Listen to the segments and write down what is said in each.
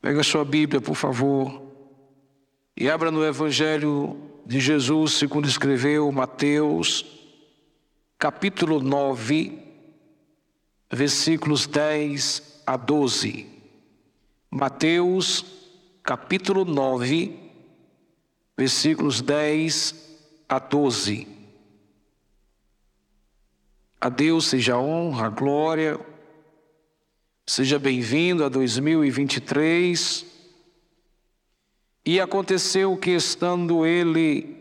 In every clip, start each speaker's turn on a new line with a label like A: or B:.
A: Pega sua Bíblia, por favor, e abra no Evangelho de Jesus, segundo escreveu Mateus, capítulo 9, versículos 10 a 12. Mateus, capítulo 9, versículos 10 a 12. A Deus seja a honra, a glória, Seja bem-vindo a 2023. E aconteceu que, estando ele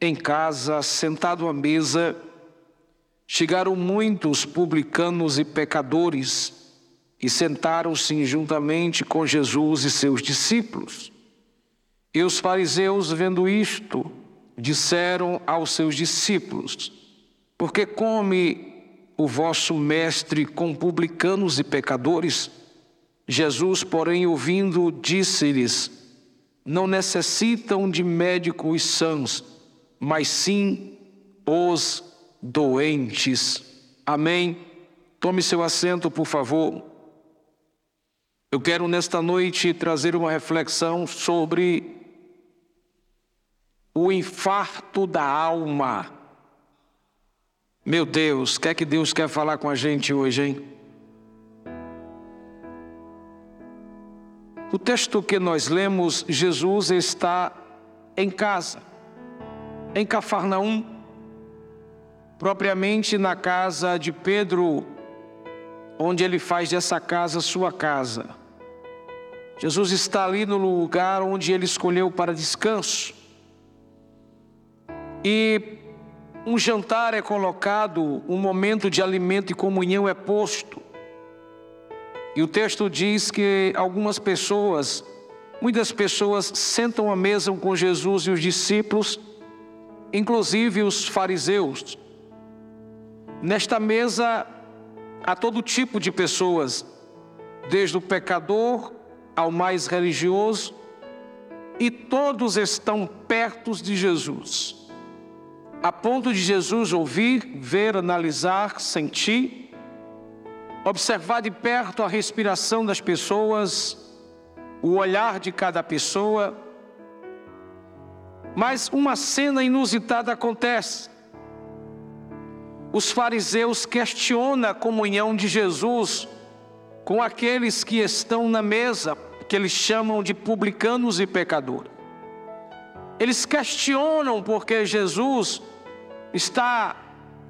A: em casa, sentado à mesa, chegaram muitos publicanos e pecadores e sentaram-se juntamente com Jesus e seus discípulos. E os fariseus, vendo isto, disseram aos seus discípulos: Por que come o vosso mestre com publicanos e pecadores? Jesus, porém, ouvindo, disse-lhes: Não necessitam de médicos sãos, mas sim os doentes. Amém? Tome seu assento, por favor. Eu quero nesta noite trazer uma reflexão sobre o infarto da alma. Meu Deus, o que é que Deus quer falar com a gente hoje, hein? O texto que nós lemos, Jesus está em casa, em Cafarnaum, propriamente na casa de Pedro, onde ele faz dessa casa sua casa. Jesus está ali no lugar onde ele escolheu para descanso. E um jantar é colocado, um momento de alimento e comunhão é posto. E o texto diz que algumas pessoas, muitas pessoas sentam à mesa com Jesus e os discípulos, inclusive os fariseus. Nesta mesa há todo tipo de pessoas, desde o pecador ao mais religioso, e todos estão perto de Jesus a ponto de Jesus ouvir, ver, analisar, sentir, observar de perto a respiração das pessoas, o olhar de cada pessoa. Mas uma cena inusitada acontece. Os fariseus questionam a comunhão de Jesus com aqueles que estão na mesa, que eles chamam de publicanos e pecadores. Eles questionam porque Jesus está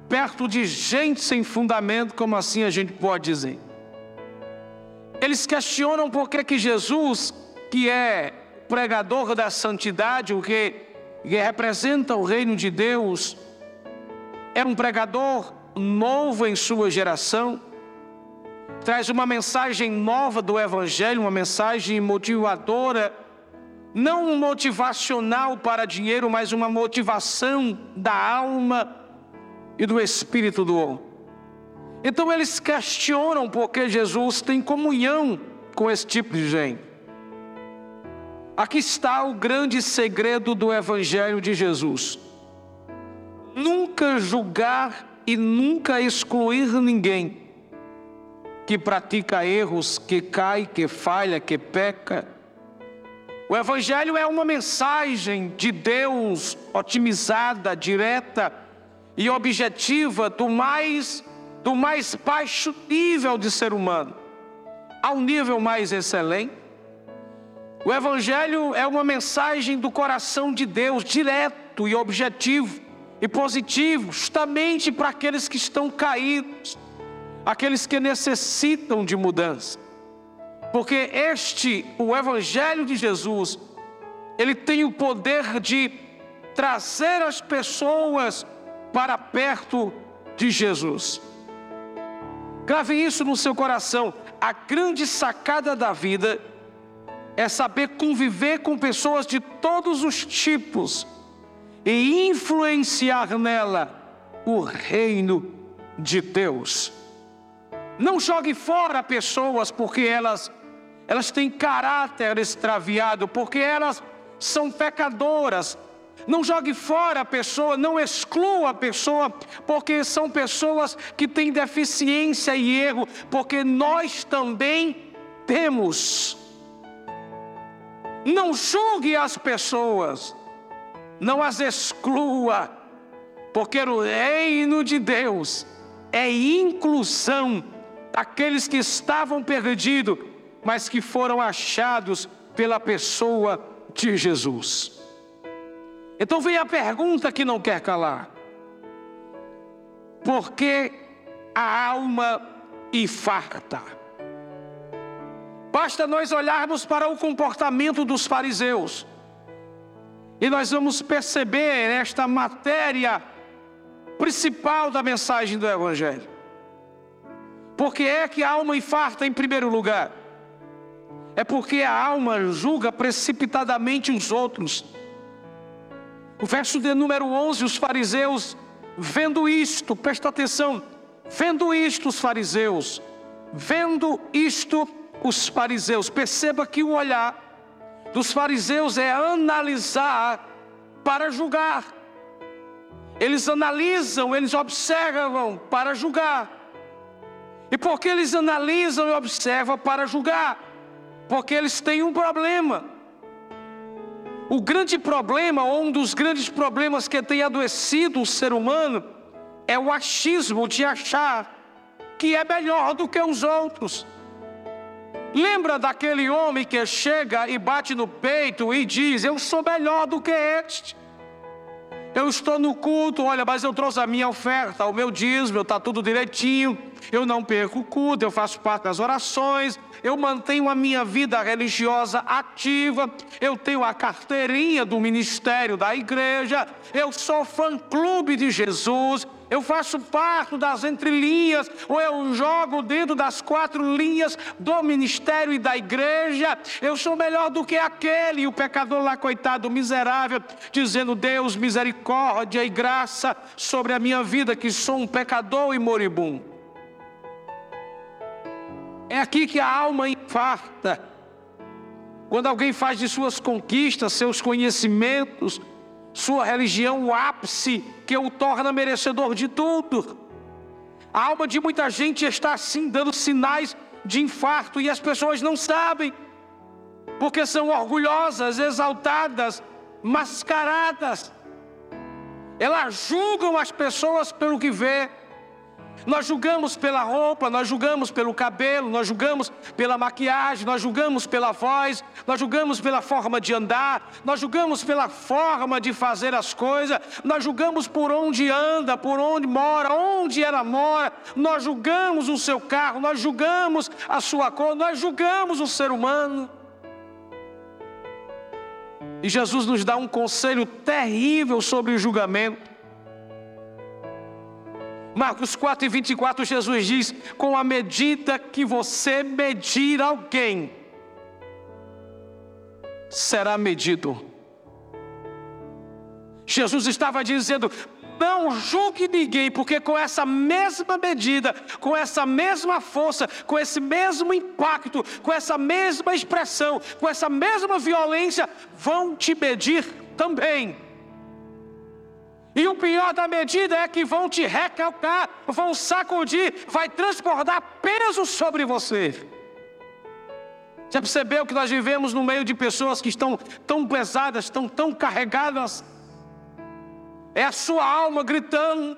A: perto de gente sem fundamento, como assim a gente pode dizer? Eles questionam por que, que Jesus, que é pregador da santidade, o que, que representa o reino de Deus, é um pregador novo em sua geração, traz uma mensagem nova do Evangelho, uma mensagem motivadora não um motivacional para dinheiro, mas uma motivação da alma e do espírito do homem. Então eles questionam porque Jesus tem comunhão com esse tipo de gente. Aqui está o grande segredo do Evangelho de Jesus: nunca julgar e nunca excluir ninguém que pratica erros, que cai, que falha, que peca o Evangelho é uma mensagem de Deus otimizada, direta e objetiva do mais, do mais baixo nível de ser humano ao nível mais excelente. O Evangelho é uma mensagem do coração de Deus, direto e objetivo e positivo, justamente para aqueles que estão caídos, aqueles que necessitam de mudança. Porque este, o Evangelho de Jesus, ele tem o poder de trazer as pessoas para perto de Jesus. Grave isso no seu coração. A grande sacada da vida é saber conviver com pessoas de todos os tipos e influenciar nela o reino de Deus. Não jogue fora pessoas porque elas elas têm caráter extraviado, porque elas são pecadoras. Não jogue fora a pessoa, não exclua a pessoa, porque são pessoas que têm deficiência e erro, porque nós também temos. Não julgue as pessoas, não as exclua, porque o reino de Deus é inclusão daqueles que estavam perdidos, mas que foram achados pela pessoa de Jesus. Então vem a pergunta que não quer calar: por que a alma infarta? Basta nós olharmos para o comportamento dos fariseus, e nós vamos perceber esta matéria principal da mensagem do Evangelho. Porque é que a alma infarta em primeiro lugar? É porque a alma julga precipitadamente os outros. O verso de número 11, os fariseus, vendo isto, presta atenção, vendo isto, os fariseus, vendo isto, os fariseus, perceba que o olhar dos fariseus é analisar para julgar. Eles analisam, eles observam para julgar. E porque eles analisam e observam para julgar? Porque eles têm um problema. O grande problema, ou um dos grandes problemas que tem adoecido o ser humano, é o achismo de achar que é melhor do que os outros. Lembra daquele homem que chega e bate no peito e diz: Eu sou melhor do que este. Eu estou no culto, olha, mas eu trouxe a minha oferta, o meu dízimo, está tudo direitinho. Eu não perco o culto, eu faço parte das orações, eu mantenho a minha vida religiosa ativa, eu tenho a carteirinha do ministério da igreja, eu sou fã-clube de Jesus, eu faço parte das entrelinhas, ou eu jogo dentro das quatro linhas do ministério e da igreja. Eu sou melhor do que aquele, e o pecador lá, coitado, miserável, dizendo: Deus, misericórdia e graça sobre a minha vida, que sou um pecador e moribundo. É aqui que a alma infarta. Quando alguém faz de suas conquistas, seus conhecimentos, sua religião o ápice que o torna merecedor de tudo. A alma de muita gente está assim dando sinais de infarto e as pessoas não sabem, porque são orgulhosas, exaltadas, mascaradas. Elas julgam as pessoas pelo que vê, nós julgamos pela roupa, nós julgamos pelo cabelo, nós julgamos pela maquiagem, nós julgamos pela voz, nós julgamos pela forma de andar, nós julgamos pela forma de fazer as coisas, nós julgamos por onde anda, por onde mora, onde ela mora, nós julgamos o seu carro, nós julgamos a sua cor, nós julgamos o ser humano. E Jesus nos dá um conselho terrível sobre o julgamento. Marcos 4 e 24, Jesus diz: Com a medida que você medir alguém, será medido. Jesus estava dizendo: não julgue ninguém, porque com essa mesma medida, com essa mesma força, com esse mesmo impacto, com essa mesma expressão, com essa mesma violência, vão te medir também. E o pior da medida é que vão te recalcar, vão sacudir, vai transbordar peso sobre você. Já percebeu que nós vivemos no meio de pessoas que estão tão pesadas, estão tão carregadas? É a sua alma gritando.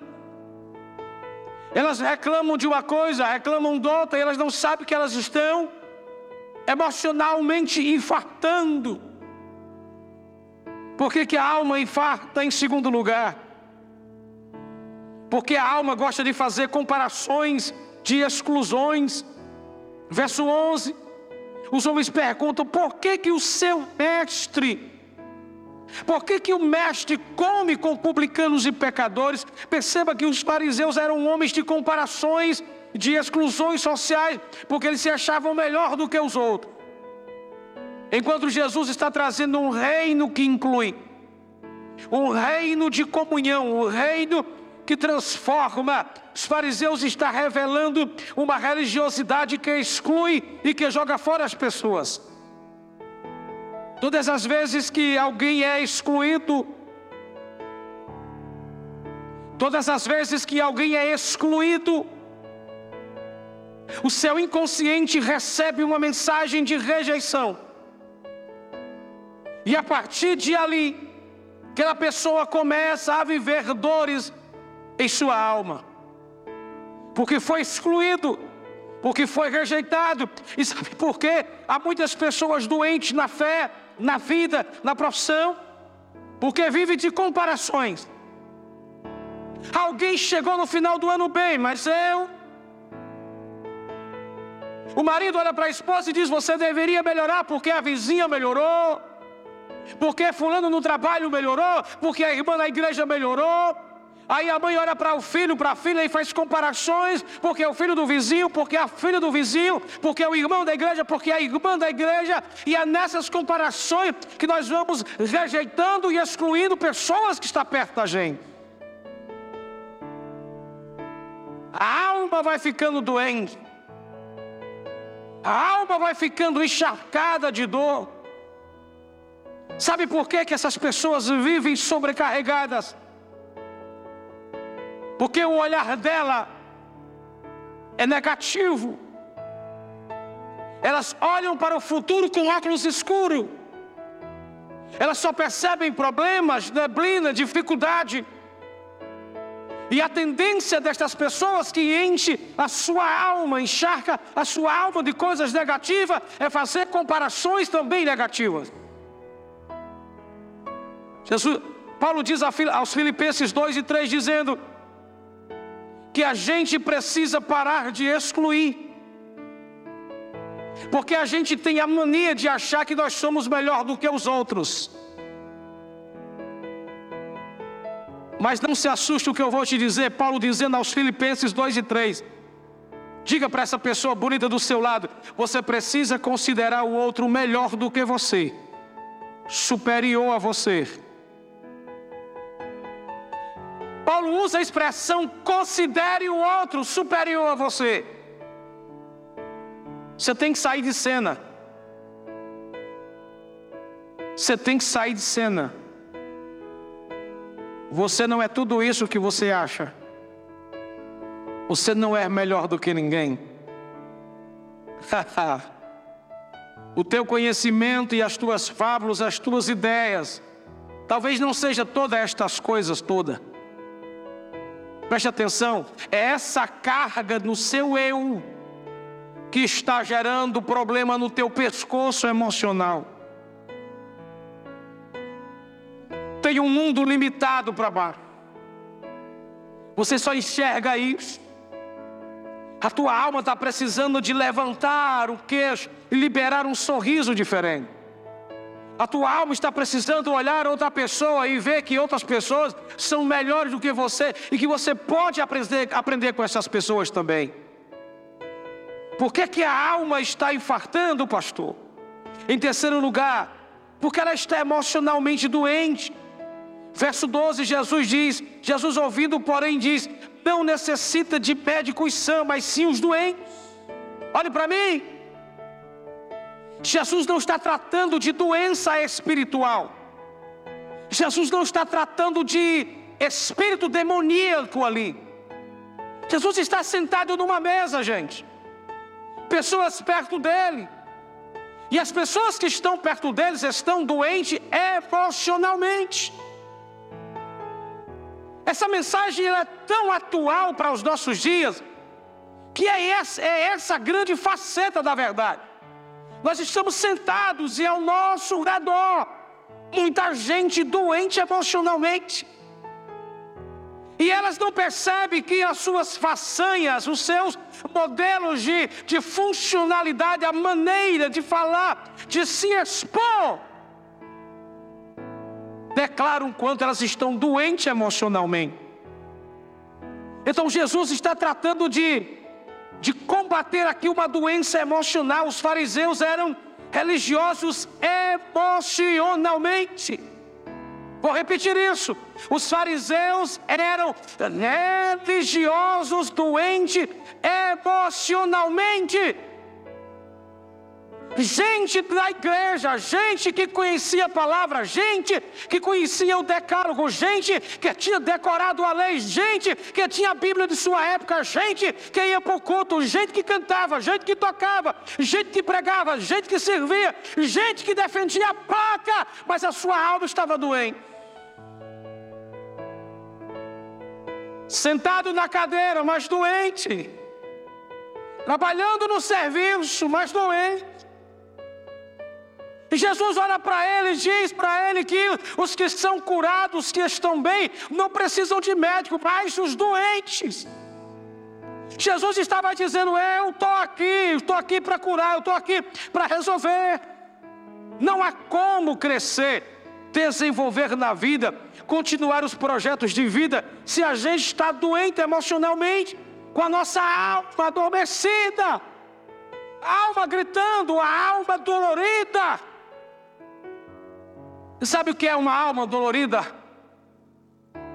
A: Elas reclamam de uma coisa, reclamam de outra, e elas não sabem que elas estão emocionalmente infartando. Por que, que a alma infarta em segundo lugar? Porque a alma gosta de fazer comparações de exclusões. Verso 11: os homens perguntam: por que, que o seu mestre, por que, que o mestre come com publicanos e pecadores? Perceba que os fariseus eram homens de comparações, de exclusões sociais, porque eles se achavam melhor do que os outros. Enquanto Jesus está trazendo um reino que inclui um reino de comunhão, um reino que transforma. Os fariseus estão revelando uma religiosidade que exclui e que joga fora as pessoas. Todas as vezes que alguém é excluído, todas as vezes que alguém é excluído, o seu inconsciente recebe uma mensagem de rejeição. E a partir de ali, aquela pessoa começa a viver dores em sua alma, porque foi excluído, porque foi rejeitado. E sabe por quê? Há muitas pessoas doentes na fé, na vida, na profissão, porque vivem de comparações. Alguém chegou no final do ano bem, mas eu. O marido olha para a esposa e diz: Você deveria melhorar porque a vizinha melhorou, porque Fulano no trabalho melhorou, porque a irmã na igreja melhorou. Aí a mãe olha para o filho, para a filha e faz comparações, porque é o filho do vizinho, porque é a filha do vizinho, porque é o irmão da igreja, porque é a irmã da igreja, e é nessas comparações que nós vamos rejeitando e excluindo pessoas que estão perto da gente. A alma vai ficando doente, a alma vai ficando encharcada de dor. Sabe por que, que essas pessoas vivem sobrecarregadas? Porque o olhar dela é negativo. Elas olham para o futuro com óculos escuros. Elas só percebem problemas, neblina, dificuldade. E a tendência destas pessoas que enche a sua alma, encharca a sua alma de coisas negativas, é fazer comparações também negativas. Jesus, Paulo diz aos Filipenses 2 e 3, dizendo: que a gente precisa parar de excluir. Porque a gente tem a mania de achar que nós somos melhor do que os outros. Mas não se assuste o que eu vou te dizer, Paulo dizendo aos Filipenses 2 e 3. Diga para essa pessoa bonita do seu lado: você precisa considerar o outro melhor do que você, superior a você. Paulo usa a expressão considere o outro superior a você. Você tem que sair de cena. Você tem que sair de cena. Você não é tudo isso que você acha. Você não é melhor do que ninguém. o teu conhecimento e as tuas fábulas, as tuas ideias, talvez não seja todas estas coisas todas. Preste atenção, é essa carga no seu eu que está gerando problema no teu pescoço emocional. Tem um mundo limitado para baixo. Você só enxerga isso. A tua alma está precisando de levantar o queixo e liberar um sorriso diferente. A tua alma está precisando olhar outra pessoa e ver que outras pessoas são melhores do que você e que você pode aprender, aprender com essas pessoas também. Por que, que a alma está infartando, pastor? Em terceiro lugar, porque ela está emocionalmente doente. Verso 12, Jesus diz: Jesus ouvindo, porém, diz: Não necessita de médicos sã, mas sim os doentes. Olhe para mim. Jesus não está tratando de doença espiritual. Jesus não está tratando de espírito demoníaco ali. Jesus está sentado numa mesa, gente. Pessoas perto dele. E as pessoas que estão perto deles estão doentes emocionalmente. Essa mensagem é tão atual para os nossos dias, que é essa, é essa grande faceta da verdade. Nós estamos sentados e ao nosso redor muita gente doente emocionalmente. E elas não percebem que as suas façanhas, os seus modelos de, de funcionalidade, a maneira de falar, de se expor, declaram quanto elas estão doentes emocionalmente. Então Jesus está tratando de de combater aqui uma doença emocional. Os fariseus eram religiosos emocionalmente. Vou repetir isso. Os fariseus eram religiosos doentes emocionalmente. Gente da igreja, gente que conhecia a palavra, gente que conhecia o decálogo, gente que tinha decorado a lei, gente que tinha a Bíblia de sua época, gente que ia para o culto, gente que cantava, gente que tocava, gente que pregava, gente que servia, gente que defendia a placa, mas a sua alma estava doente. Sentado na cadeira, mas doente. Trabalhando no serviço, mas doente. E Jesus olha para ele e diz para ele que os que são curados, que estão bem, não precisam de médico, mas os doentes. Jesus estava dizendo: Eu estou aqui, estou aqui para curar, eu estou aqui para resolver. Não há como crescer, desenvolver na vida, continuar os projetos de vida, se a gente está doente emocionalmente, com a nossa alma adormecida, alma gritando, a alma dolorida. E sabe o que é uma alma dolorida?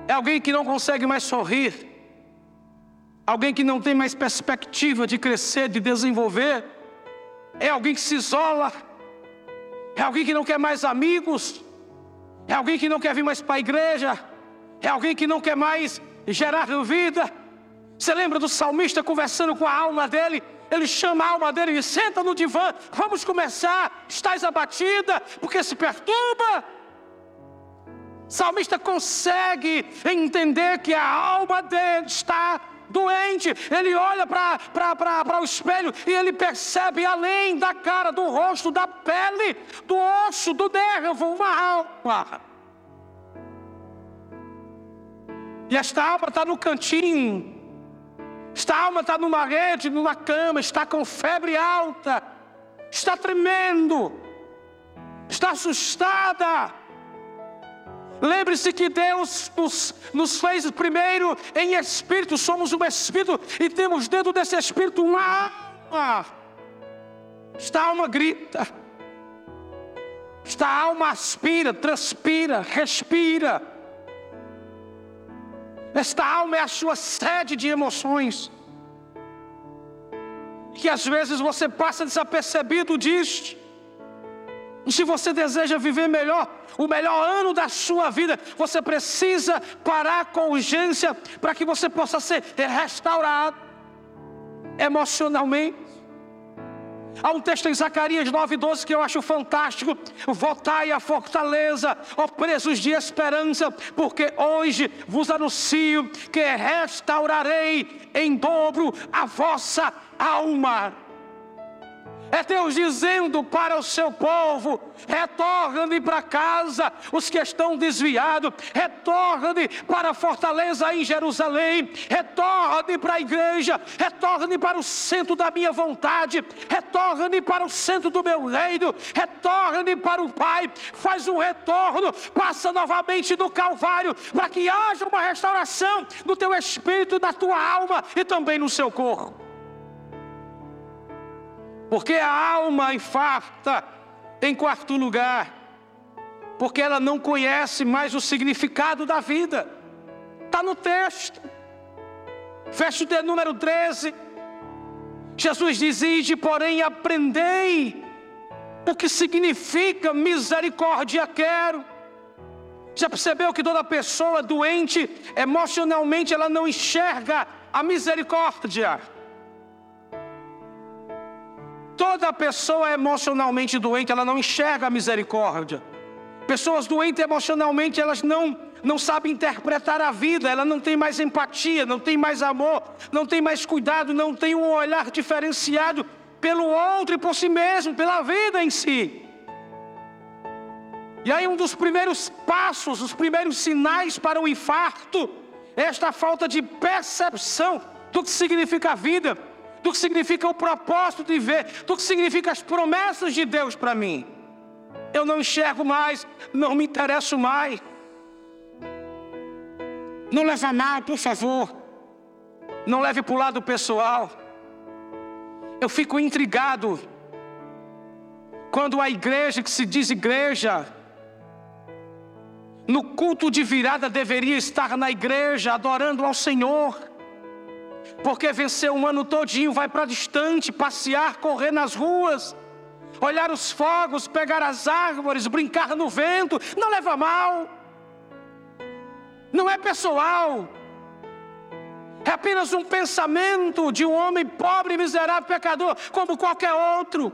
A: É alguém que não consegue mais sorrir, alguém que não tem mais perspectiva de crescer, de desenvolver, é alguém que se isola, é alguém que não quer mais amigos, é alguém que não quer vir mais para a igreja, é alguém que não quer mais gerar vida. Você lembra do salmista conversando com a alma dele? Ele chama a alma dele e senta no divã. Vamos começar. Estás abatida porque se perturba. Salmista consegue entender que a alma dele está doente. Ele olha para o espelho e ele percebe além da cara, do rosto, da pele, do osso, do nervo, uma alma. E esta alma está no cantinho esta alma está numa rede, numa cama, está com febre alta, está tremendo, está assustada. Lembre-se que Deus nos, nos, fez primeiro em espírito, somos um espírito e temos dentro desse espírito uma alma. Esta alma grita, esta alma aspira, transpira, respira. Esta alma é a sua sede de emoções. Que às vezes você passa desapercebido disso. E se você deseja viver melhor, o melhor ano da sua vida, você precisa parar com urgência para que você possa ser restaurado emocionalmente. Há um texto em Zacarias 9,12 que eu acho fantástico. Votai a fortaleza, ó presos de esperança, porque hoje vos anuncio que restaurarei em dobro a vossa alma. É Deus dizendo para o seu povo: retorne para casa, os que estão desviados, retorne para a fortaleza em Jerusalém, retorne para a igreja, retorne para o centro da minha vontade, retorne para o centro do meu reino, retorne para o Pai, faz um retorno, passa novamente no Calvário, para que haja uma restauração no teu espírito, na tua alma e também no seu corpo porque a alma infarta, em quarto lugar, porque ela não conhece mais o significado da vida, está no texto, fecha o número 13. Jesus diz: Ide, porém, aprendei o que significa misericórdia quero. Já percebeu que toda pessoa doente, emocionalmente, ela não enxerga a misericórdia. Toda pessoa emocionalmente doente, ela não enxerga a misericórdia. Pessoas doentes emocionalmente, elas não não sabem interpretar a vida, ela não tem mais empatia, não tem mais amor, não tem mais cuidado, não tem um olhar diferenciado pelo outro e por si mesmo, pela vida em si. E aí um dos primeiros passos, os primeiros sinais para o infarto, é esta falta de percepção do que significa a vida do que significa o propósito de ver, do que significa as promessas de Deus para mim. Eu não enxergo mais, não me interesso mais. Não leve mal, por favor. Não leve para o lado pessoal. Eu fico intrigado quando a igreja que se diz igreja, no culto de virada deveria estar na igreja adorando ao Senhor porque venceu um ano todinho, vai para distante, passear, correr nas ruas, olhar os fogos, pegar as árvores, brincar no vento, não leva mal. Não é pessoal. É apenas um pensamento de um homem pobre, miserável, pecador, como qualquer outro.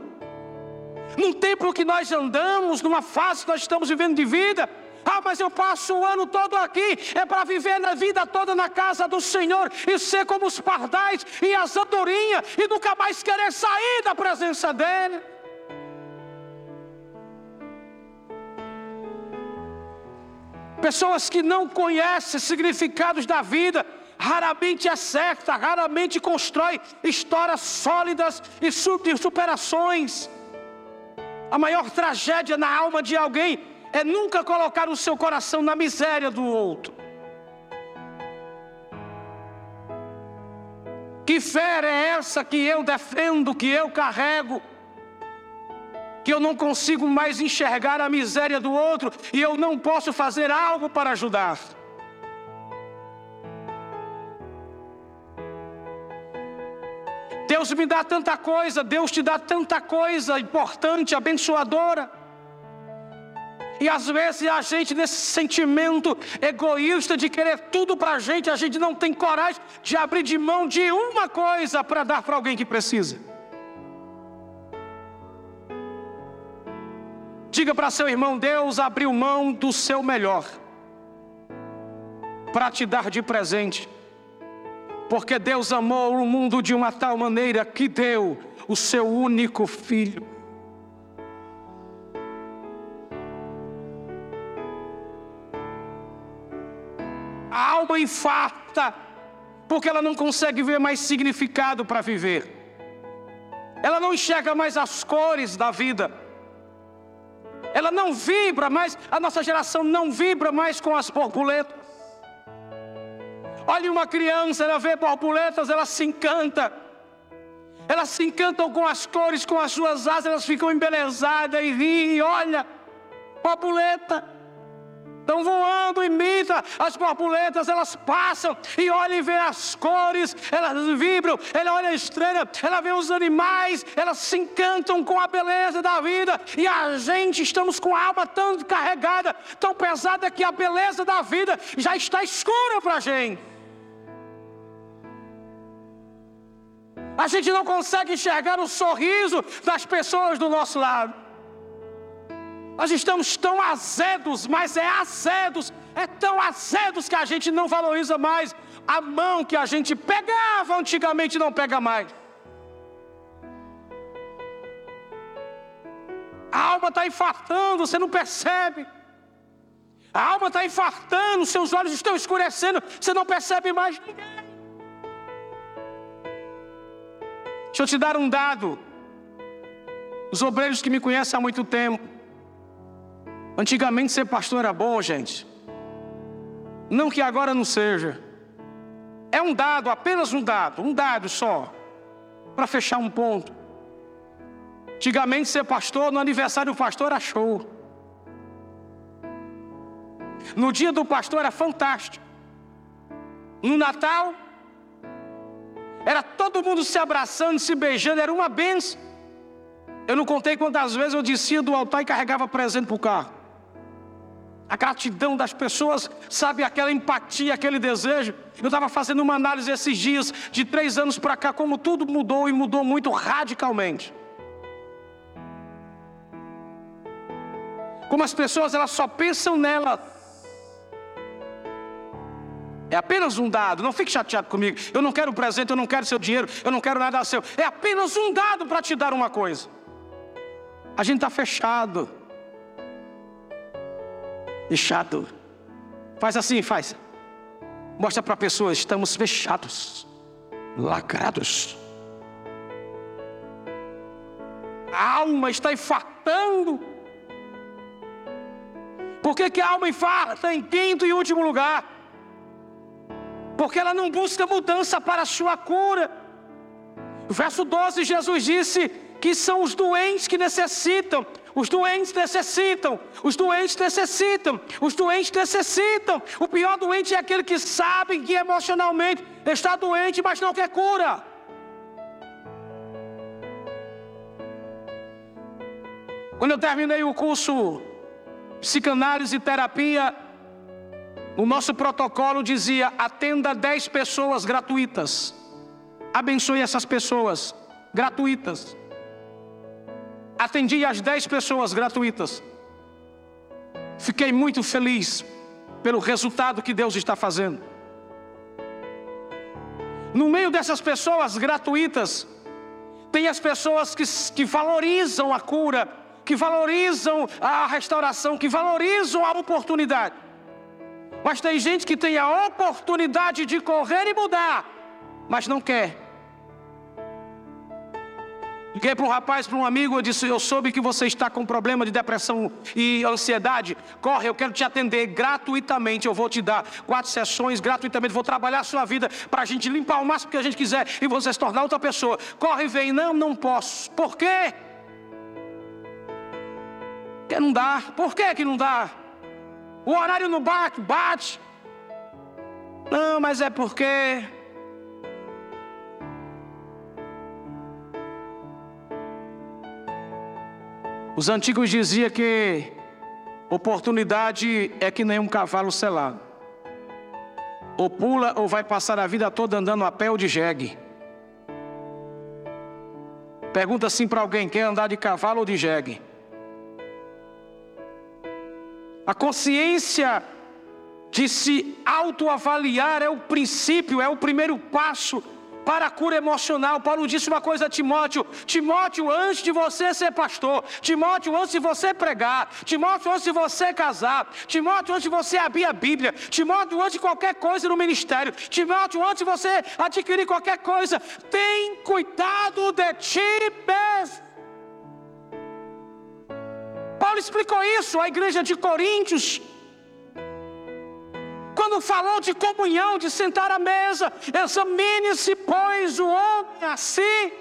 A: Num tempo que nós andamos, numa fase que nós estamos vivendo de vida, ah, mas eu passo o ano todo aqui, é para viver na vida toda na casa do Senhor e ser como os pardais e as andorinhas e nunca mais querer sair da presença dEle. Pessoas que não conhecem significados da vida, raramente acerta, raramente constrói histórias sólidas e superações. A maior tragédia na alma de alguém é nunca colocar o seu coração na miséria do outro. Que fé é essa que eu defendo, que eu carrego? Que eu não consigo mais enxergar a miséria do outro e eu não posso fazer algo para ajudar. Deus me dá tanta coisa, Deus te dá tanta coisa importante, abençoadora. E às vezes a gente, nesse sentimento egoísta de querer tudo para a gente, a gente não tem coragem de abrir de mão de uma coisa para dar para alguém que precisa. Diga para seu irmão: Deus abriu mão do seu melhor para te dar de presente. Porque Deus amou o mundo de uma tal maneira que deu o seu único filho. Infarta, porque ela não consegue ver mais significado para viver. Ela não enxerga mais as cores da vida. Ela não vibra mais, a nossa geração não vibra mais com as borboletas. Olha uma criança, ela vê borboletas, ela se encanta. Elas se encantam com as cores, com as suas asas, elas ficam embelezadas e riem. Olha, borboleta. Estão voando, imita as borboletas, elas passam e olham e vê as cores, elas vibram, ela olha a estrela, ela vê os animais, elas se encantam com a beleza da vida, e a gente estamos com a alma tão carregada, tão pesada que a beleza da vida já está escura para a gente. A gente não consegue enxergar o sorriso das pessoas do nosso lado. Nós estamos tão azedos, mas é azedos, é tão azedos que a gente não valoriza mais a mão que a gente pegava antigamente não pega mais. A alma está infartando, você não percebe. A alma está infartando, seus olhos estão escurecendo, você não percebe mais ninguém. Deixa eu te dar um dado. Os obreiros que me conhecem há muito tempo. Antigamente ser pastor era bom, gente. Não que agora não seja. É um dado, apenas um dado, um dado só. Para fechar um ponto. Antigamente ser pastor, no aniversário do pastor era show. No dia do pastor era fantástico. No Natal, era todo mundo se abraçando, se beijando, era uma benção. Eu não contei quantas vezes eu descia do altar e carregava presente para o carro. A gratidão das pessoas, sabe, aquela empatia, aquele desejo. Eu estava fazendo uma análise esses dias, de três anos para cá, como tudo mudou e mudou muito radicalmente. Como as pessoas elas só pensam nela é apenas um dado, não fique chateado comigo. Eu não quero presente, eu não quero seu dinheiro, eu não quero nada seu. É apenas um dado para te dar uma coisa. A gente está fechado. Fechado. Faz assim, faz. Mostra para a pessoa, estamos fechados, lacrados. A alma está infartando. Por que, que a alma infarta em quinto e último lugar? porque ela não busca mudança para a sua cura. Verso 12, Jesus disse que são os doentes que necessitam, os doentes necessitam, os doentes necessitam, os doentes necessitam. O pior doente é aquele que sabe que emocionalmente está doente, mas não quer cura. Quando eu terminei o curso psicanálise e terapia, o nosso protocolo dizia: atenda 10 pessoas gratuitas. Abençoe essas pessoas gratuitas. Atendi as 10 pessoas gratuitas. Fiquei muito feliz pelo resultado que Deus está fazendo. No meio dessas pessoas gratuitas, tem as pessoas que, que valorizam a cura, que valorizam a restauração, que valorizam a oportunidade. Mas tem gente que tem a oportunidade de correr e mudar, mas não quer. Liguei para um rapaz, para um amigo, eu disse: Eu soube que você está com problema de depressão e ansiedade. Corre, eu quero te atender gratuitamente. Eu vou te dar quatro sessões gratuitamente. Vou trabalhar a sua vida para a gente limpar o máximo que a gente quiser e você se tornar outra pessoa. Corre e vem. Não, não posso. Por quê? Porque não dá. Por que, que não dá? O horário não bate, bate. Não, mas é porque Os antigos diziam que oportunidade é que nem um cavalo selado. Ou pula ou vai passar a vida toda andando a pé ou de jegue. Pergunta assim para alguém: quer andar de cavalo ou de jegue? A consciência de se autoavaliar é o princípio, é o primeiro passo para a cura emocional. Paulo disse uma coisa a Timóteo: Timóteo, antes de você ser pastor, Timóteo, antes de você pregar, Timóteo, antes de você casar, Timóteo, antes de você abrir a Bíblia, Timóteo, antes de qualquer coisa no ministério, Timóteo, antes de você adquirir qualquer coisa, tem cuidado de ti mesmo. Paulo explicou isso à igreja de Coríntios quando falou de comunhão, de sentar à mesa, examine-se, pois, o homem assim.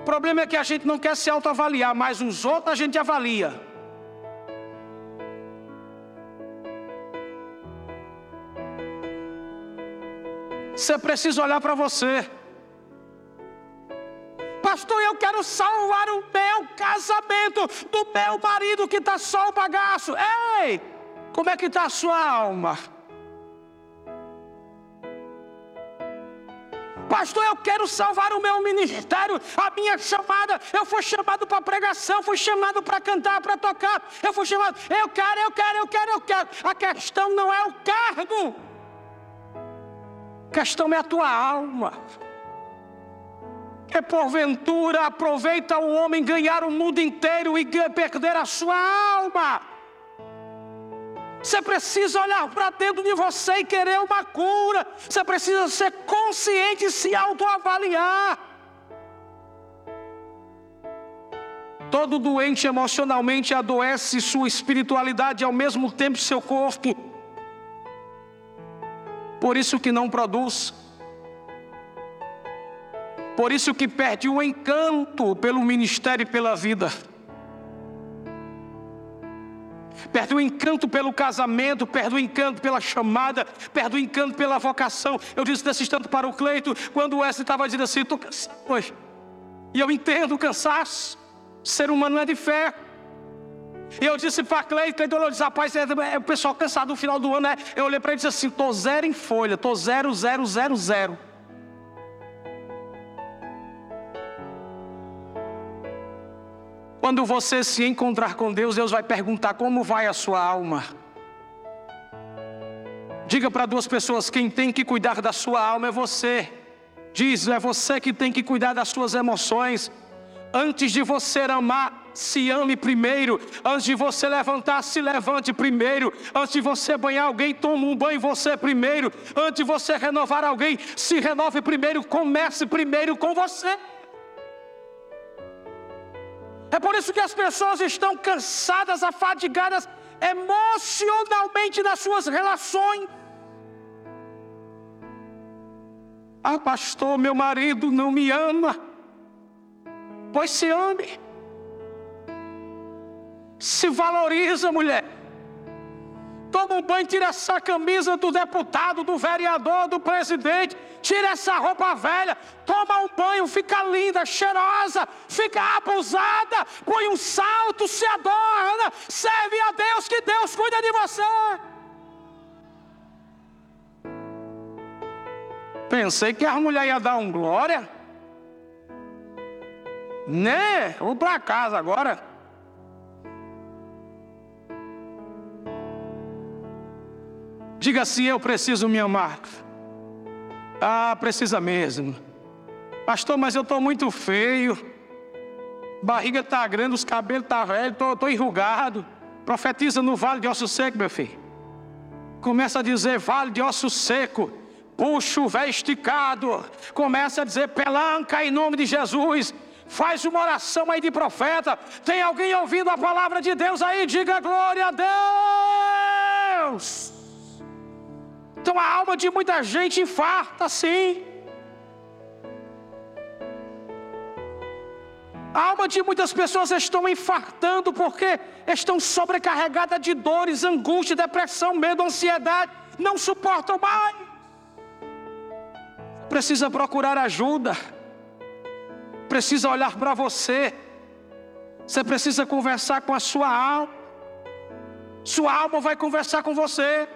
A: O problema é que a gente não quer se autoavaliar, mas os outros a gente avalia. Você precisa olhar para você. Pastor, eu quero salvar o meu casamento do meu marido que está só o bagaço. Ei, como é que está a sua alma? Pastor, eu quero salvar o meu ministério, a minha chamada. Eu fui chamado para pregação, fui chamado para cantar, para tocar. Eu fui chamado, eu quero, eu quero, eu quero, eu quero. A questão não é o cargo. A questão é a tua alma. Que porventura aproveita o homem ganhar o mundo inteiro e perder a sua alma. Você precisa olhar para dentro de você e querer uma cura. Você precisa ser consciente e se autoavaliar. Todo doente emocionalmente adoece sua espiritualidade e ao mesmo tempo seu corpo. Por isso que não produz. Por isso que perde o encanto pelo ministério e pela vida perde o encanto pelo casamento, perde o encanto pela chamada, perde o encanto pela vocação. Eu disse desse instante para o Cleito, quando o Wesley estava dizendo assim: estou cansado hoje. E eu entendo o cansaço. Ser humano não é de fé. E eu disse para Cleito, Cleito olhou e disse, rapaz, é, é, o pessoal cansado no final do ano, né? Eu olhei para ele e disse assim, estou zero em folha, estou zero, zero, zero, zero. Quando você se encontrar com Deus, Deus vai perguntar como vai a sua alma. Diga para duas pessoas: quem tem que cuidar da sua alma é você. Diz, é você que tem que cuidar das suas emoções. Antes de você amar, se ame primeiro. Antes de você levantar, se levante primeiro. Antes de você banhar alguém, tome um banho você primeiro. Antes de você renovar alguém, se renove primeiro. Comece primeiro com você. É por isso que as pessoas estão cansadas, afadigadas emocionalmente nas suas relações. Ah, pastor, meu marido não me ama. Pois se ame. Se valoriza, mulher. Toma um banho, tira essa camisa do deputado, do vereador, do presidente. Tira essa roupa velha, toma um banho, fica linda, cheirosa, fica abusada, põe um salto, se adorna, serve a Deus, que Deus cuida de você. Pensei que a mulher ia dar um glória. Né? Vou para casa agora. Diga assim: Eu preciso me amar. Ah, precisa mesmo. Pastor, mas eu estou muito feio. Barriga está grande, os cabelos estão tá velhos, estou enrugado. Profetiza no vale de osso seco, meu filho. Começa a dizer vale de osso seco. Puxa o véio esticado. Começa a dizer pelanca em nome de Jesus. Faz uma oração aí de profeta. Tem alguém ouvindo a palavra de Deus aí? Diga glória a Deus. Então a alma de muita gente infarta sim. A alma de muitas pessoas estão infartando porque estão sobrecarregadas de dores, angústia, depressão, medo, ansiedade, não suportam mais. Precisa procurar ajuda. Precisa olhar para você. Você precisa conversar com a sua alma. Sua alma vai conversar com você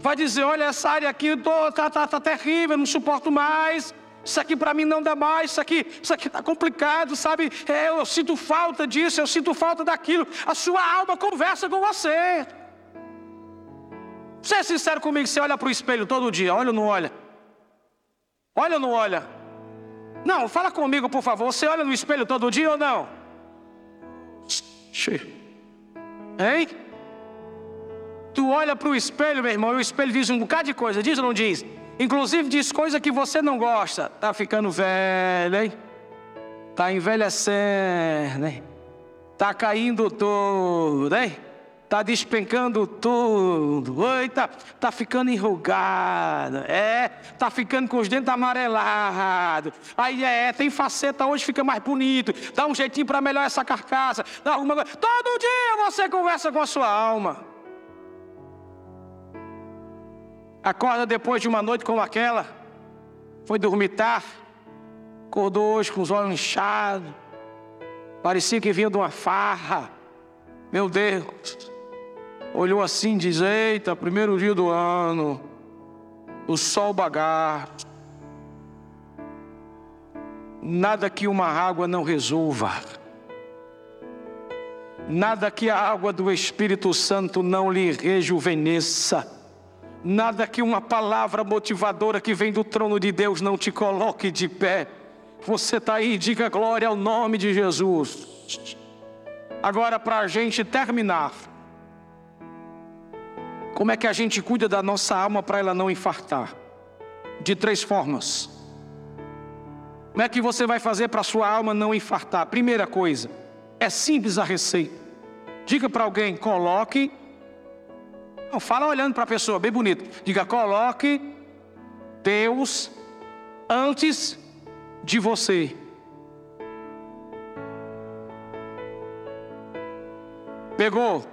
A: vai dizer: olha, essa área aqui está tá, tá, tá terrível, não suporto mais. Isso aqui para mim não dá mais, isso aqui isso aqui está complicado, sabe? É, eu sinto falta disso, eu sinto falta daquilo. A sua alma conversa com você. Você é sincero comigo, você olha para o espelho todo dia, olha ou não olha? Olha ou não olha? Não, fala comigo, por favor. Você olha no espelho todo dia ou não? Hein? Tu olha para o espelho, meu irmão, e o espelho diz um bocado de coisa, diz ou não diz? Inclusive diz coisa que você não gosta. Tá ficando velho, hein? Tá envelhecendo, hein? Tá caindo tudo, hein? Tá despencando tudo. Oi, tá, tá ficando enrugado. É, tá ficando com os dentes amarelados. Aí é, tem faceta hoje, fica mais bonito. Dá um jeitinho para melhorar essa carcaça. Dá alguma coisa. Todo dia você conversa com a sua alma. Acorda depois de uma noite como aquela, foi dormir tarde, acordou hoje com os olhos inchados, parecia que vinha de uma farra. Meu Deus, olhou assim e diz: Eita, primeiro dia do ano, o sol bagaço. Nada que uma água não resolva, nada que a água do Espírito Santo não lhe rejuvenesça Nada que uma palavra motivadora que vem do trono de Deus não te coloque de pé. Você está aí, diga glória ao nome de Jesus. Agora, para a gente terminar, como é que a gente cuida da nossa alma para ela não infartar? De três formas. Como é que você vai fazer para a sua alma não infartar? Primeira coisa, é simples a receita. Diga para alguém: coloque não, fala olhando para a pessoa, bem bonito. Diga: coloque Deus antes de você. Pegou?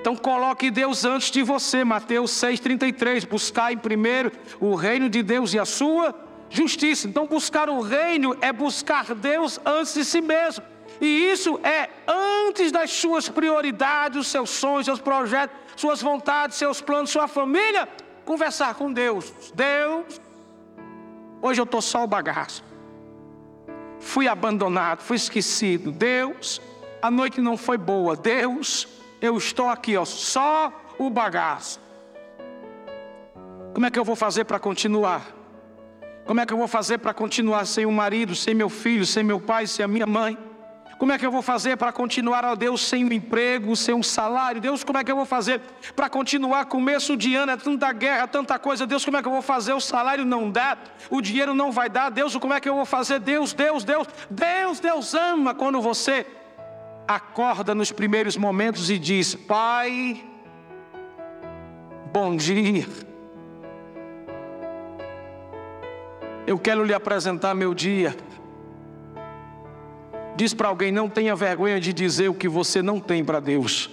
A: Então coloque Deus antes de você, Mateus 6,33. Buscar em primeiro o reino de Deus e a sua justiça. Então buscar o reino é buscar Deus antes de si mesmo. E isso é antes das suas prioridades, os seus sonhos, seus projetos, suas vontades, seus planos, sua família. Conversar com Deus. Deus, hoje eu estou só o bagaço. Fui abandonado, fui esquecido. Deus, a noite não foi boa. Deus, eu estou aqui, ó, só o bagaço. Como é que eu vou fazer para continuar? Como é que eu vou fazer para continuar sem o marido, sem meu filho, sem meu pai, sem a minha mãe? Como é que eu vou fazer para continuar, ó Deus, sem um emprego, sem um salário? Deus, como é que eu vou fazer para continuar começo de ano? É tanta guerra, tanta coisa. Deus, como é que eu vou fazer? O salário não dá, o dinheiro não vai dar. Deus, como é que eu vou fazer? Deus, Deus, Deus, Deus, Deus ama quando você acorda nos primeiros momentos e diz: Pai, bom dia. Eu quero lhe apresentar meu dia. Diz para alguém: não tenha vergonha de dizer o que você não tem para Deus.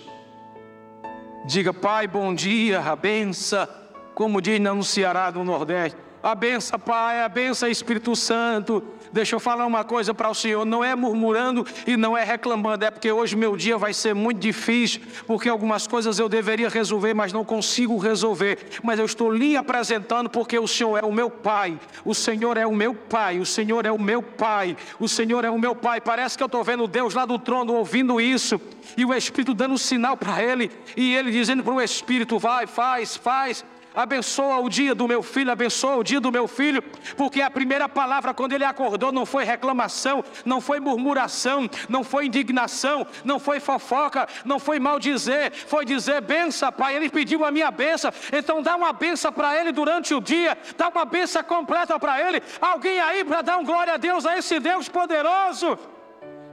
A: Diga, Pai, bom dia, a benção. como diz no Ceará do Nordeste. A benção, Pai, a benção, Espírito Santo. Deixa eu falar uma coisa para o Senhor: não é murmurando e não é reclamando, é porque hoje meu dia vai ser muito difícil, porque algumas coisas eu deveria resolver, mas não consigo resolver. Mas eu estou lhe apresentando porque o Senhor é o meu Pai, o Senhor é o meu Pai, o Senhor é o meu Pai, o Senhor é o meu Pai. Parece que eu estou vendo Deus lá do trono ouvindo isso, e o Espírito dando um sinal para ele, e ele dizendo para o Espírito: vai, faz, faz abençoa o dia do meu filho, abençoa o dia do meu filho, porque a primeira palavra quando ele acordou não foi reclamação, não foi murmuração, não foi indignação, não foi fofoca, não foi mal dizer, foi dizer benção, pai. Ele pediu a minha benção, então dá uma benção para ele durante o dia, dá uma benção completa para ele. Alguém aí para dar um glória a Deus a esse Deus poderoso.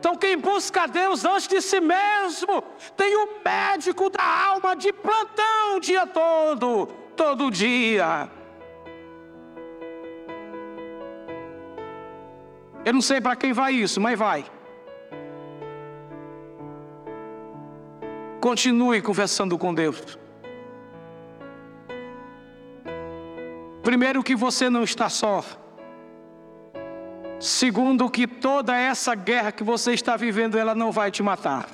A: Então, quem busca Deus antes de si mesmo, tem o médico da alma de plantão o dia todo todo dia. Eu não sei para quem vai isso, mas vai. Continue conversando com Deus. Primeiro, que você não está só. Segundo, que toda essa guerra que você está vivendo, ela não vai te matar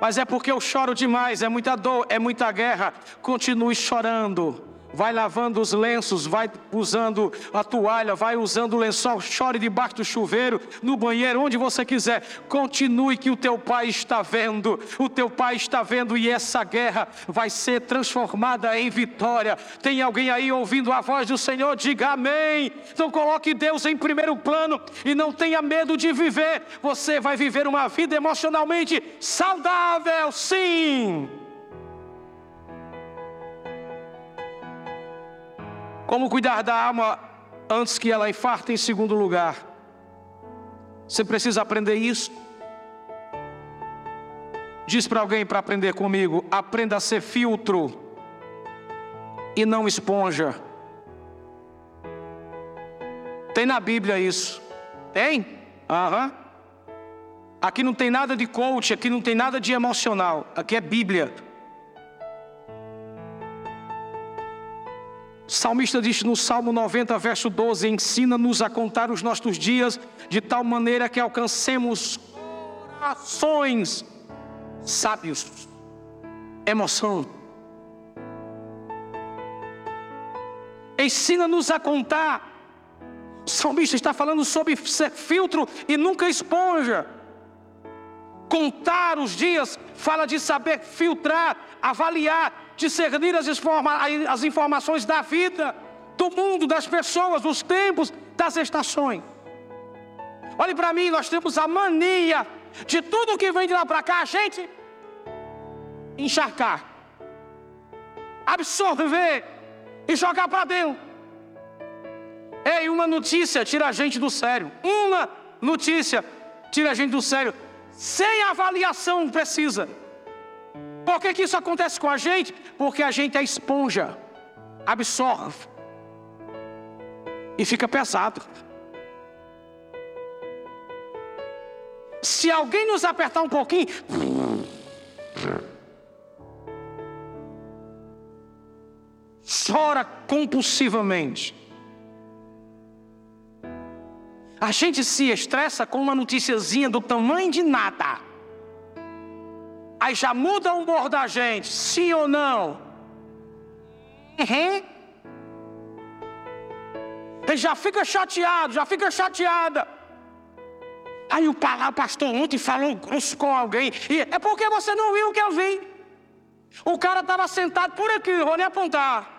A: mas é porque eu choro demais, é muita dor, é muita guerra. Continue chorando vai lavando os lenços, vai usando a toalha, vai usando o lençol, chore debaixo do chuveiro, no banheiro, onde você quiser. Continue que o teu pai está vendo, o teu pai está vendo e essa guerra vai ser transformada em vitória. Tem alguém aí ouvindo a voz do Senhor? Diga amém. Então coloque Deus em primeiro plano e não tenha medo de viver. Você vai viver uma vida emocionalmente saudável, sim. Como cuidar da alma antes que ela infarte em segundo lugar? Você precisa aprender isso. Diz para alguém para aprender comigo: aprenda a ser filtro e não esponja. Tem na Bíblia isso. Tem? Aham. Aqui não tem nada de coach, aqui não tem nada de emocional. Aqui é Bíblia. Salmista diz no Salmo 90, verso 12: Ensina-nos a contar os nossos dias de tal maneira que alcancemos corações sábios, emoção. Ensina-nos a contar. O salmista está falando sobre ser filtro e nunca esponja. Contar os dias fala de saber filtrar, avaliar, discernir as, informa as informações da vida, do mundo, das pessoas, dos tempos, das estações. Olhe para mim, nós temos a mania de tudo que vem de lá para cá, a gente encharcar, absorver e jogar para dentro. Ei, uma notícia tira a gente do sério. Uma notícia tira a gente do sério. Sem avaliação precisa. Por que, que isso acontece com a gente? Porque a gente é esponja, absorve e fica pesado. Se alguém nos apertar um pouquinho, chora compulsivamente. A gente se estressa com uma noticiazinha do tamanho de nada. Aí já muda o humor da gente, sim ou não? Uhum. Ele já fica chateado, já fica chateada. Aí o pastor ontem falou grosso com alguém. E é porque você não viu o que eu vi. O cara estava sentado por aqui, vou nem apontar.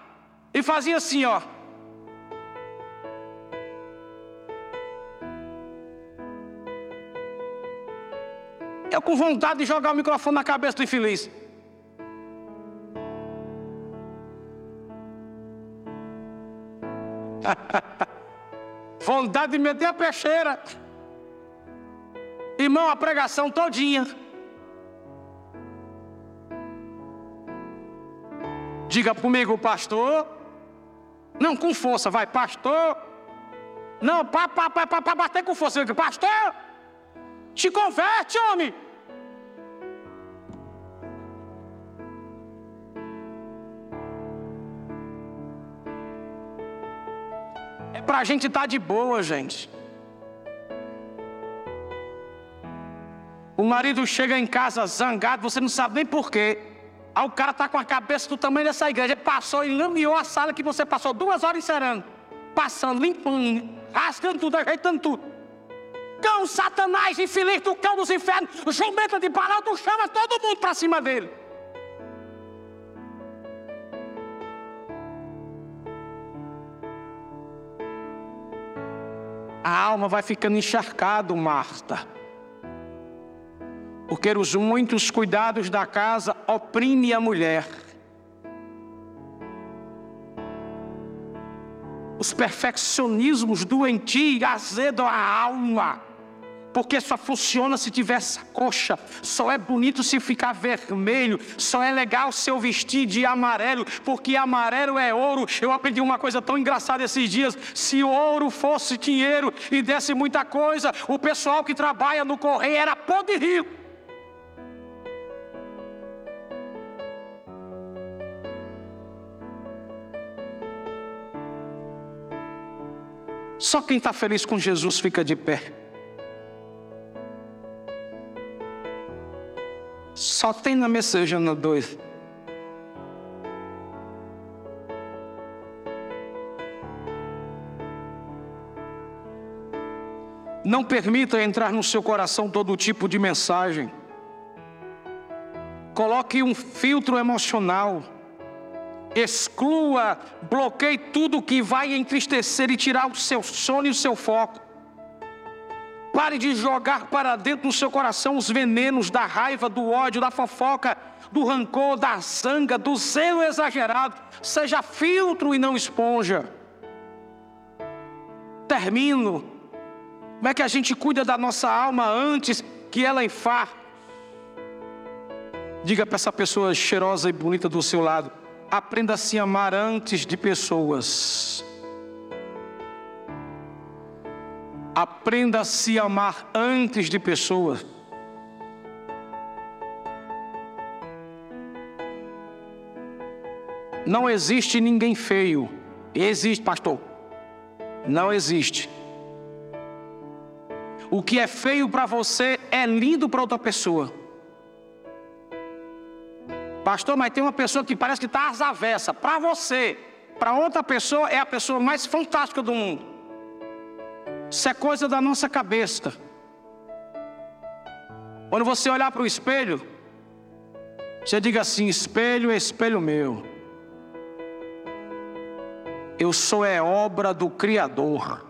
A: E fazia assim, ó. Eu com vontade de jogar o microfone na cabeça do infeliz. vontade de meter a peixeira. Irmão, a pregação todinha. Diga comigo, pastor. Não, com força, vai, pastor. Não, para bater com força. Pastor. Te converte, homem! É pra gente estar tá de boa, gente. O marido chega em casa zangado, você não sabe nem porquê. Aí o cara está com a cabeça do tamanho dessa igreja. Ele passou e lambiou a sala que você passou duas horas encerando. Passando, limpando, rasgando tudo, ajeitando tudo. Cão, Satanás, infeliz do cão dos infernos, jumenta de tu chama todo mundo para cima dele. A alma vai ficando encharcada, Marta porque os muitos cuidados da casa oprimem a mulher. Os perfeccionismos doentios azedam a alma, porque só funciona se tiver coxa, só é bonito se ficar vermelho, só é legal se eu vestir de amarelo, porque amarelo é ouro. Eu aprendi uma coisa tão engraçada esses dias: se ouro fosse dinheiro e desse muita coisa, o pessoal que trabalha no correio era podre rico. Só quem está feliz com Jesus fica de pé. Só tem na no 2. Não permita entrar no seu coração todo tipo de mensagem. Coloque um filtro emocional exclua, bloqueie tudo que vai entristecer e tirar o seu sono e o seu foco. Pare de jogar para dentro do seu coração os venenos da raiva, do ódio, da fofoca, do rancor, da zanga, do zelo exagerado. Seja filtro e não esponja. Termino. Como é que a gente cuida da nossa alma antes que ela enfar? Diga para essa pessoa cheirosa e bonita do seu lado: aprenda a se amar antes de pessoas. Aprenda a se amar antes de pessoas. Não existe ninguém feio. Existe, pastor. Não existe. O que é feio para você é lindo para outra pessoa. Pastor, mas tem uma pessoa que parece que está às avessas. Para você, para outra pessoa, é a pessoa mais fantástica do mundo. Isso é coisa da nossa cabeça. Quando você olhar para o espelho, você diga assim: espelho, espelho meu. Eu sou é obra do Criador,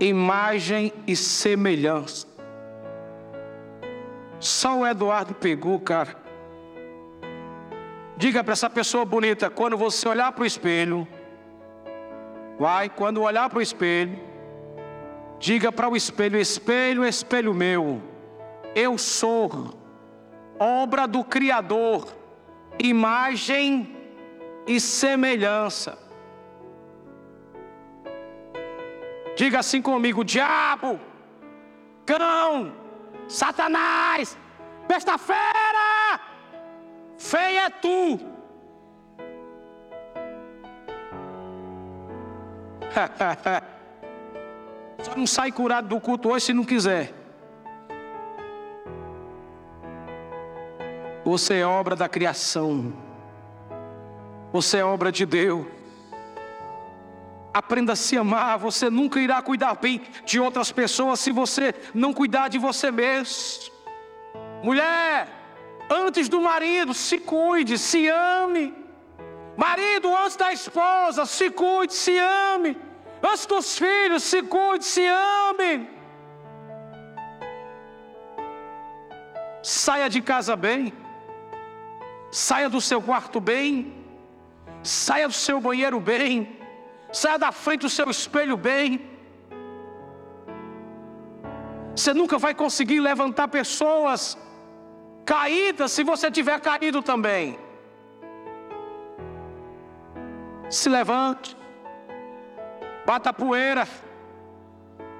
A: imagem e semelhança. Só o Eduardo pegou, cara. Diga para essa pessoa bonita: quando você olhar para o espelho, vai, quando olhar para o espelho, diga para o espelho: espelho, espelho meu, eu sou obra do Criador, imagem e semelhança. Diga assim comigo: diabo, cão, Satanás, besta fera, feia é tu. Só não sai curado do culto hoje se não quiser. Você é obra da criação. Você é obra de Deus. Aprenda a se amar. Você nunca irá cuidar bem de outras pessoas se você não cuidar de você mesmo. Mulher, antes do marido, se cuide, se ame. Marido, antes da esposa, se cuide, se ame. Antes dos filhos, se cuide, se ame. Saia de casa bem. Saia do seu quarto bem. Saia do seu banheiro bem. Saia da frente do seu espelho bem. Você nunca vai conseguir levantar pessoas caídas se você tiver caído também. Se levante, bata a poeira,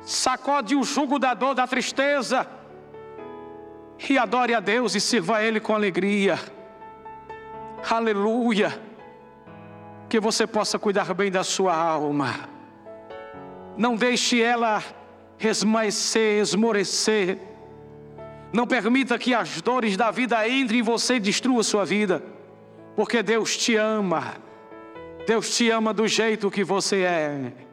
A: sacode o jugo da dor, da tristeza, e adore a Deus e sirva a Ele com alegria. Aleluia. que você possa cuidar bem da sua alma. Não deixe ela esmaecer, esmorecer. Não permita que as dores da vida entrem em você e destruam a sua vida, porque Deus te ama. Deus te ama do jeito que você é.